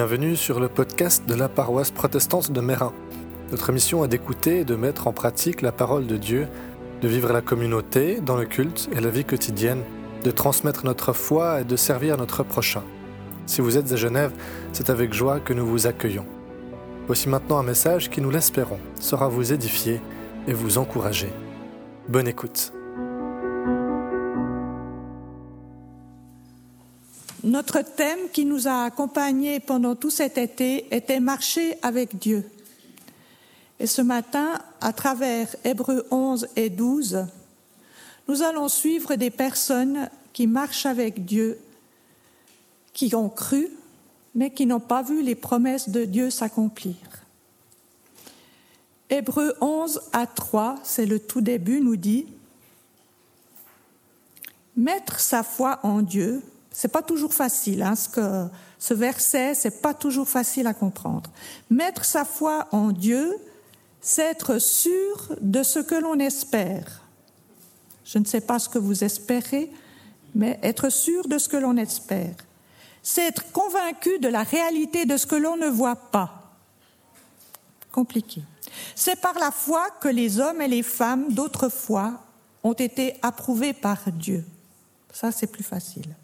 Bienvenue sur le podcast de la paroisse protestante de Mérin. Notre mission est d'écouter et de mettre en pratique la parole de Dieu, de vivre la communauté, dans le culte et la vie quotidienne, de transmettre notre foi et de servir notre prochain. Si vous êtes à Genève, c'est avec joie que nous vous accueillons. Voici maintenant un message qui, nous l'espérons, sera vous édifier et vous encourager. Bonne écoute. Notre thème qui nous a accompagnés pendant tout cet été était marcher avec Dieu. Et ce matin, à travers Hébreux 11 et 12, nous allons suivre des personnes qui marchent avec Dieu, qui ont cru, mais qui n'ont pas vu les promesses de Dieu s'accomplir. Hébreux 11 à 3, c'est le tout début, nous dit Mettre sa foi en Dieu, c'est pas toujours facile. Hein, ce, que, ce verset, c'est pas toujours facile à comprendre. Mettre sa foi en Dieu, c'est être sûr de ce que l'on espère. Je ne sais pas ce que vous espérez, mais être sûr de ce que l'on espère. C'est être convaincu de la réalité de ce que l'on ne voit pas. Compliqué. C'est par la foi que les hommes et les femmes d'autrefois ont été approuvés par Dieu. Ça, c'est plus facile.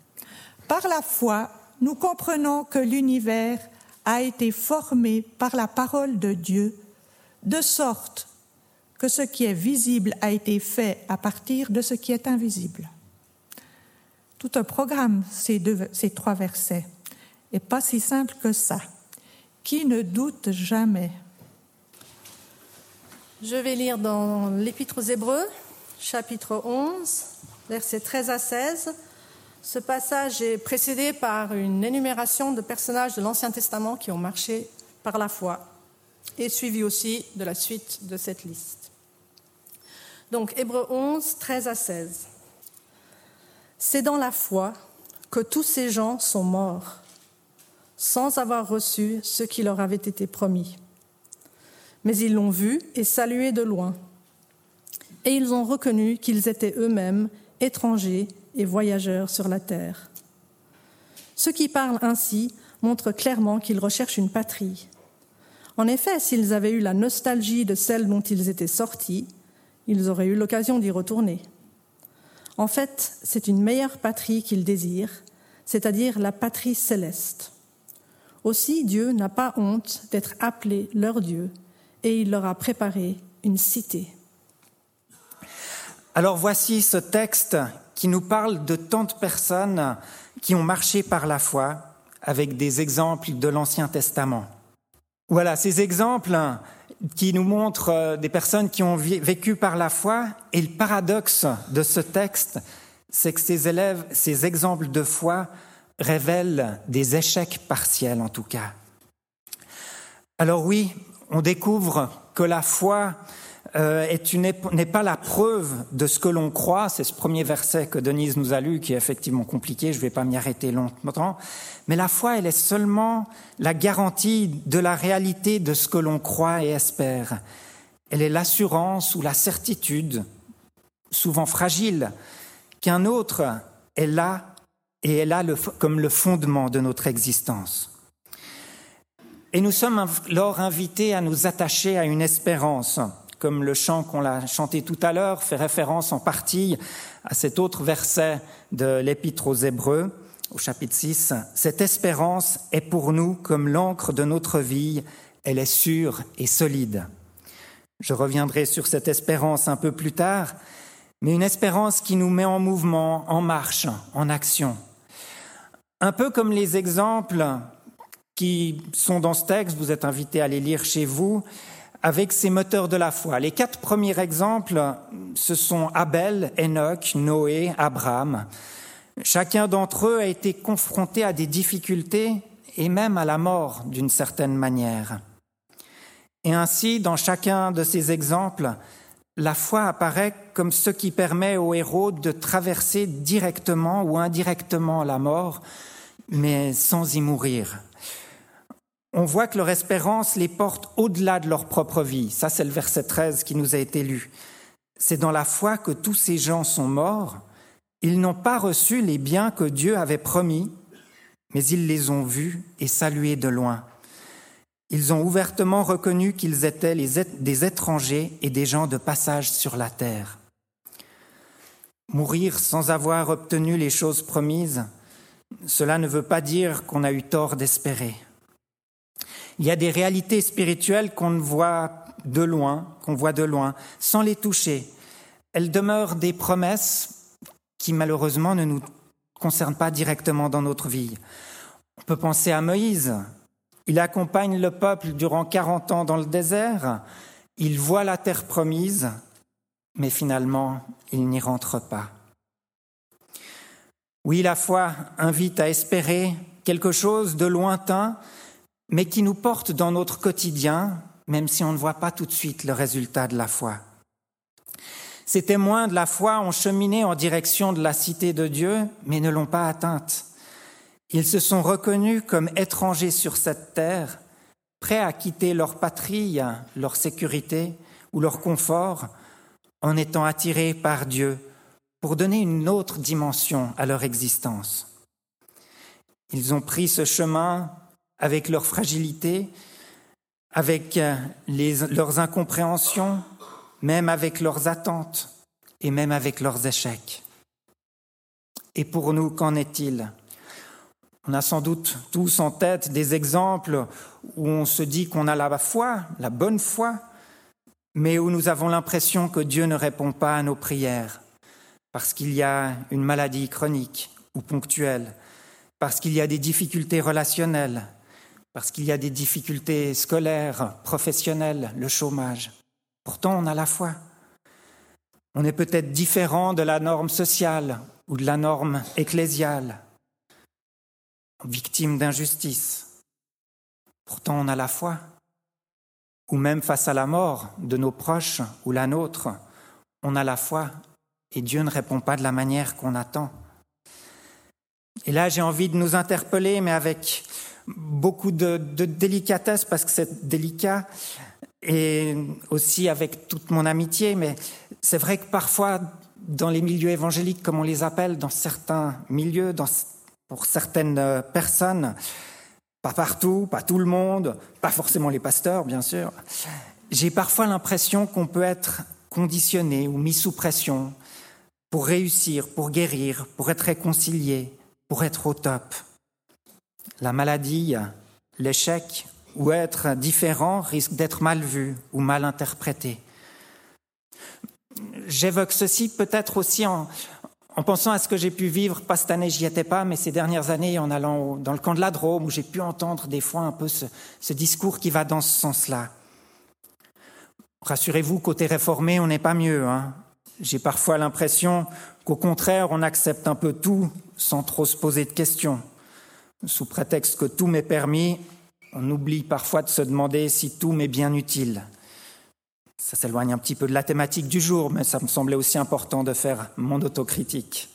Par la foi, nous comprenons que l'univers a été formé par la parole de Dieu, de sorte que ce qui est visible a été fait à partir de ce qui est invisible. Tout un programme, ces, ces trois versets, et pas si simple que ça. Qui ne doute jamais? Je vais lire dans l'Épître aux Hébreux, chapitre 11, versets 13 à 16. Ce passage est précédé par une énumération de personnages de l'Ancien Testament qui ont marché par la foi et suivi aussi de la suite de cette liste. Donc Hébreu 11, 13 à 16. C'est dans la foi que tous ces gens sont morts sans avoir reçu ce qui leur avait été promis. Mais ils l'ont vu et salué de loin. Et ils ont reconnu qu'ils étaient eux-mêmes étrangers et voyageurs sur la terre. Ceux qui parlent ainsi montrent clairement qu'ils recherchent une patrie. En effet, s'ils avaient eu la nostalgie de celle dont ils étaient sortis, ils auraient eu l'occasion d'y retourner. En fait, c'est une meilleure patrie qu'ils désirent, c'est-à-dire la patrie céleste. Aussi, Dieu n'a pas honte d'être appelé leur Dieu, et il leur a préparé une cité. Alors voici ce texte qui nous parle de tant de personnes qui ont marché par la foi avec des exemples de l'Ancien Testament. Voilà, ces exemples qui nous montrent euh, des personnes qui ont vécu par la foi. Et le paradoxe de ce texte, c'est que ces élèves, ces exemples de foi révèlent des échecs partiels en tout cas. Alors oui, on découvre que la foi n'est pas la preuve de ce que l'on croit. C'est ce premier verset que Denise nous a lu qui est effectivement compliqué, je ne vais pas m'y arrêter longtemps. Mais la foi, elle est seulement la garantie de la réalité de ce que l'on croit et espère. Elle est l'assurance ou la certitude, souvent fragile, qu'un autre est là et est là comme le fondement de notre existence. Et nous sommes alors invités à nous attacher à une espérance comme le chant qu'on a chanté tout à l'heure fait référence en partie à cet autre verset de l'Épître aux Hébreux, au chapitre 6. Cette espérance est pour nous comme l'encre de notre vie, elle est sûre et solide. Je reviendrai sur cette espérance un peu plus tard, mais une espérance qui nous met en mouvement, en marche, en action. Un peu comme les exemples qui sont dans ce texte, vous êtes invités à les lire chez vous, avec ces moteurs de la foi. Les quatre premiers exemples, ce sont Abel, Enoch, Noé, Abraham. Chacun d'entre eux a été confronté à des difficultés et même à la mort d'une certaine manière. Et ainsi, dans chacun de ces exemples, la foi apparaît comme ce qui permet aux héros de traverser directement ou indirectement la mort, mais sans y mourir on voit que leur espérance les porte au-delà de leur propre vie. Ça, c'est le verset 13 qui nous a été lu. C'est dans la foi que tous ces gens sont morts. Ils n'ont pas reçu les biens que Dieu avait promis, mais ils les ont vus et salués de loin. Ils ont ouvertement reconnu qu'ils étaient des étrangers et des gens de passage sur la terre. Mourir sans avoir obtenu les choses promises, cela ne veut pas dire qu'on a eu tort d'espérer. Il y a des réalités spirituelles qu'on voit de loin, qu'on voit de loin, sans les toucher. Elles demeurent des promesses qui malheureusement ne nous concernent pas directement dans notre vie. On peut penser à Moïse. Il accompagne le peuple durant 40 ans dans le désert. Il voit la terre promise, mais finalement, il n'y rentre pas. Oui, la foi invite à espérer quelque chose de lointain, mais qui nous porte dans notre quotidien, même si on ne voit pas tout de suite le résultat de la foi. Ces témoins de la foi ont cheminé en direction de la cité de Dieu, mais ne l'ont pas atteinte. Ils se sont reconnus comme étrangers sur cette terre, prêts à quitter leur patrie, leur sécurité ou leur confort, en étant attirés par Dieu pour donner une autre dimension à leur existence. Ils ont pris ce chemin avec leur fragilité, avec leurs incompréhensions, même avec leurs attentes et même avec leurs échecs. Et pour nous, qu'en est-il? On a sans doute tous en tête des exemples où on se dit qu'on a la foi, la bonne foi, mais où nous avons l'impression que Dieu ne répond pas à nos prières, parce qu'il y a une maladie chronique ou ponctuelle, parce qu'il y a des difficultés relationnelles, parce qu'il y a des difficultés scolaires, professionnelles, le chômage. Pourtant, on a la foi. On est peut-être différent de la norme sociale ou de la norme ecclésiale, victime d'injustice. Pourtant, on a la foi ou même face à la mort de nos proches ou la nôtre, on a la foi et Dieu ne répond pas de la manière qu'on attend. Et là, j'ai envie de nous interpeller, mais avec beaucoup de, délicatesse, parce que c'est délicat, et aussi avec toute mon amitié, mais c'est vrai que parfois, dans les milieux évangéliques, comme on les appelle, dans certains milieux, pour certaines personnes, pas partout, pas tout le monde, pas forcément les pasteurs, bien sûr. J'ai parfois l'impression qu'on peut être conditionné ou mis sous pression pour réussir, pour guérir, pour être réconcilié, pour être au top. La maladie, l'échec ou être différent risque d'être mal vu ou mal interprété. J'évoque ceci peut-être aussi en, en pensant à ce que j'ai pu vivre, pas cette année, j'y étais pas, mais ces dernières années, en allant dans le camp de la Drôme, où j'ai pu entendre des fois un peu ce, ce discours qui va dans ce sens-là. Rassurez-vous, côté réformé, on n'est pas mieux. Hein. J'ai parfois l'impression qu'au contraire, on accepte un peu tout sans trop se poser de questions. Sous prétexte que tout m'est permis, on oublie parfois de se demander si tout m'est bien utile. Ça s'éloigne un petit peu de la thématique du jour, mais ça me semblait aussi important de faire mon autocritique.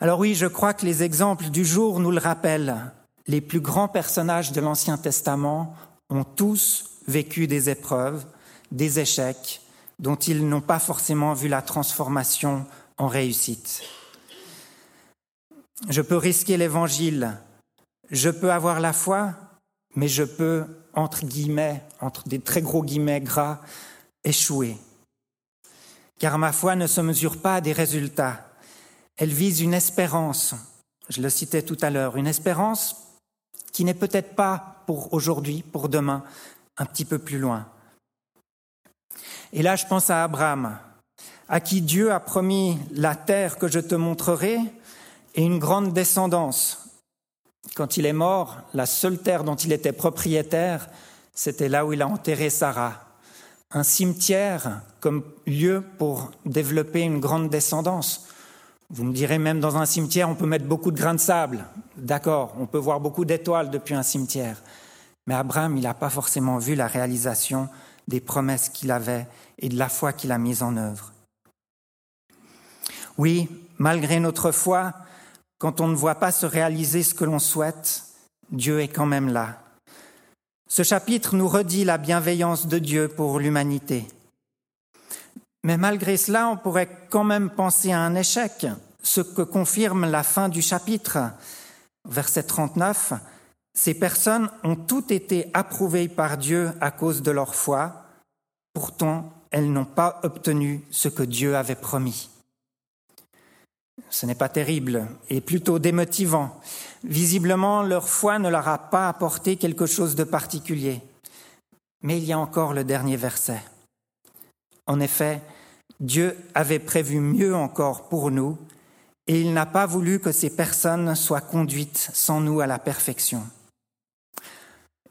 Alors oui, je crois que les exemples du jour nous le rappellent. Les plus grands personnages de l'Ancien Testament ont tous vécu des épreuves, des échecs, dont ils n'ont pas forcément vu la transformation en réussite. Je peux risquer l'évangile, je peux avoir la foi, mais je peux entre guillemets, entre des très gros guillemets gras, échouer. Car ma foi ne se mesure pas à des résultats. Elle vise une espérance, je le citais tout à l'heure, une espérance qui n'est peut-être pas pour aujourd'hui, pour demain, un petit peu plus loin. Et là, je pense à Abraham, à qui Dieu a promis la terre que je te montrerai et une grande descendance. Quand il est mort, la seule terre dont il était propriétaire, c'était là où il a enterré Sarah. Un cimetière comme lieu pour développer une grande descendance. Vous me direz, même dans un cimetière, on peut mettre beaucoup de grains de sable. D'accord, on peut voir beaucoup d'étoiles depuis un cimetière. Mais Abraham, il n'a pas forcément vu la réalisation des promesses qu'il avait et de la foi qu'il a mise en œuvre. Oui, malgré notre foi, quand on ne voit pas se réaliser ce que l'on souhaite, Dieu est quand même là. Ce chapitre nous redit la bienveillance de Dieu pour l'humanité. Mais malgré cela, on pourrait quand même penser à un échec, ce que confirme la fin du chapitre. verset 39, ces personnes ont toutes été approuvées par Dieu à cause de leur foi, pourtant elles n'ont pas obtenu ce que Dieu avait promis. Ce n'est pas terrible et plutôt démotivant. Visiblement, leur foi ne leur a pas apporté quelque chose de particulier. Mais il y a encore le dernier verset. En effet, Dieu avait prévu mieux encore pour nous, et il n'a pas voulu que ces personnes soient conduites sans nous à la perfection.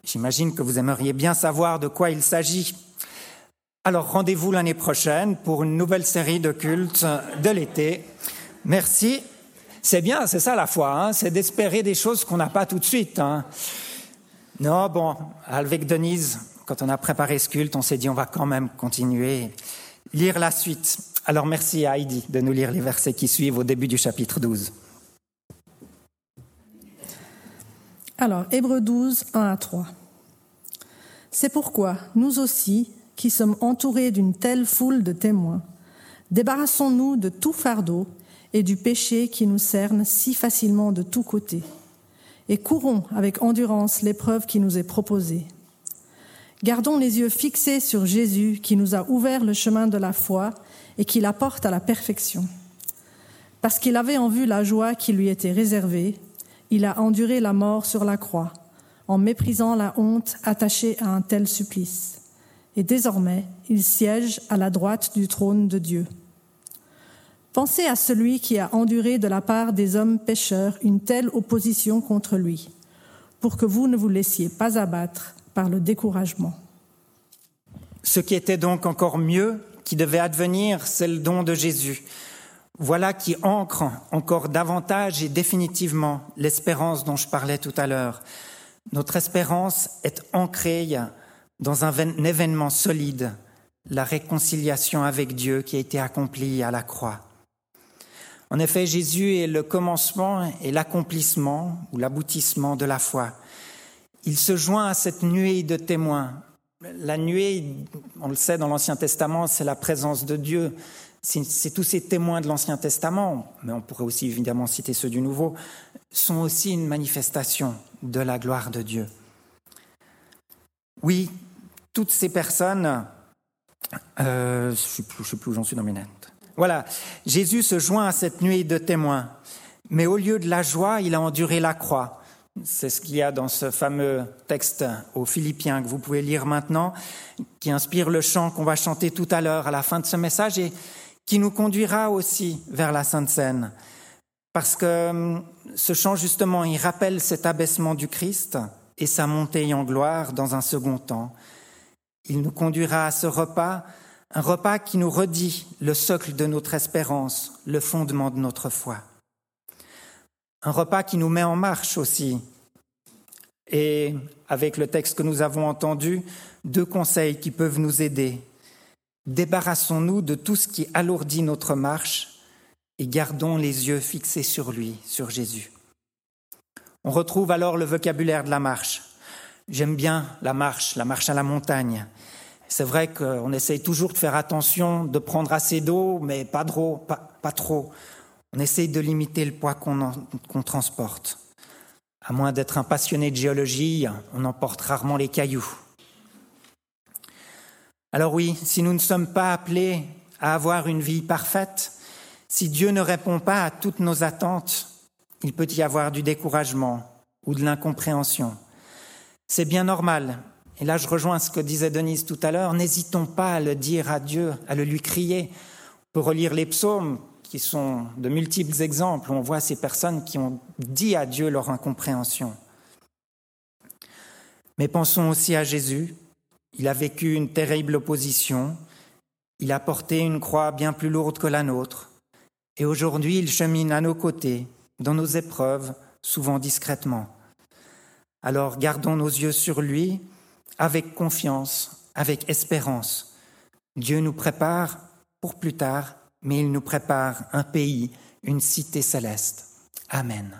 J'imagine que vous aimeriez bien savoir de quoi il s'agit. Alors rendez-vous l'année prochaine pour une nouvelle série de cultes de l'été. Merci. C'est bien, c'est ça la foi, hein, c'est d'espérer des choses qu'on n'a pas tout de suite. Hein. Non, bon, avec Denise, quand on a préparé ce culte, on s'est dit on va quand même continuer, lire la suite. Alors merci à Heidi de nous lire les versets qui suivent au début du chapitre 12. Alors, Hébreux 12, 1 à 3. C'est pourquoi nous aussi, qui sommes entourés d'une telle foule de témoins, débarrassons-nous de tout fardeau et du péché qui nous cerne si facilement de tous côtés, et courons avec endurance l'épreuve qui nous est proposée. Gardons les yeux fixés sur Jésus qui nous a ouvert le chemin de la foi et qui la porte à la perfection. Parce qu'il avait en vue la joie qui lui était réservée, il a enduré la mort sur la croix, en méprisant la honte attachée à un tel supplice. Et désormais, il siège à la droite du trône de Dieu. Pensez à celui qui a enduré de la part des hommes pécheurs une telle opposition contre lui, pour que vous ne vous laissiez pas abattre par le découragement. Ce qui était donc encore mieux, qui devait advenir, c'est le don de Jésus. Voilà qui ancre encore davantage et définitivement l'espérance dont je parlais tout à l'heure. Notre espérance est ancrée dans un événement solide, la réconciliation avec Dieu qui a été accomplie à la croix. En effet, Jésus est le commencement et l'accomplissement ou l'aboutissement de la foi. Il se joint à cette nuée de témoins. La nuée, on le sait dans l'Ancien Testament, c'est la présence de Dieu. C'est tous ces témoins de l'Ancien Testament, mais on pourrait aussi évidemment citer ceux du Nouveau, sont aussi une manifestation de la gloire de Dieu. Oui, toutes ces personnes, euh, je ne sais plus où j'en suis dans mes notes. Voilà, Jésus se joint à cette nuée de témoins, mais au lieu de la joie, il a enduré la croix. C'est ce qu'il y a dans ce fameux texte aux Philippiens que vous pouvez lire maintenant, qui inspire le chant qu'on va chanter tout à l'heure à la fin de ce message et qui nous conduira aussi vers la Sainte Seine. Parce que hum, ce chant, justement, il rappelle cet abaissement du Christ et sa montée en gloire dans un second temps. Il nous conduira à ce repas un repas qui nous redit le socle de notre espérance, le fondement de notre foi. Un repas qui nous met en marche aussi. Et avec le texte que nous avons entendu, deux conseils qui peuvent nous aider. Débarrassons-nous de tout ce qui alourdit notre marche et gardons les yeux fixés sur lui, sur Jésus. On retrouve alors le vocabulaire de la marche. J'aime bien la marche, la marche à la montagne. C'est vrai qu'on essaye toujours de faire attention, de prendre assez d'eau, mais pas trop, pas, trop. On essaye de limiter le poids qu'on transporte. À moins d'être un passionné de géologie, on emporte rarement les cailloux. Alors oui, si nous ne sommes pas appelés à avoir une vie parfaite, si Dieu ne répond pas à toutes nos attentes, il peut y avoir du découragement ou de l'incompréhension. C'est bien normal, et là, je rejoins ce que disait Denise tout à l'heure. N'hésitons pas à le dire à Dieu, à le lui crier. On peut relire les psaumes, qui sont de multiples exemples. On voit ces personnes qui ont dit à Dieu leur incompréhension. Mais pensons aussi à Jésus. Il a vécu une terrible opposition. Il a porté une croix bien plus lourde que la nôtre. Et aujourd'hui, il chemine à nos côtés, dans nos épreuves, souvent discrètement. Alors gardons nos yeux sur lui avec confiance, avec espérance. Dieu nous prépare pour plus tard, mais il nous prépare un pays, une cité céleste. Amen.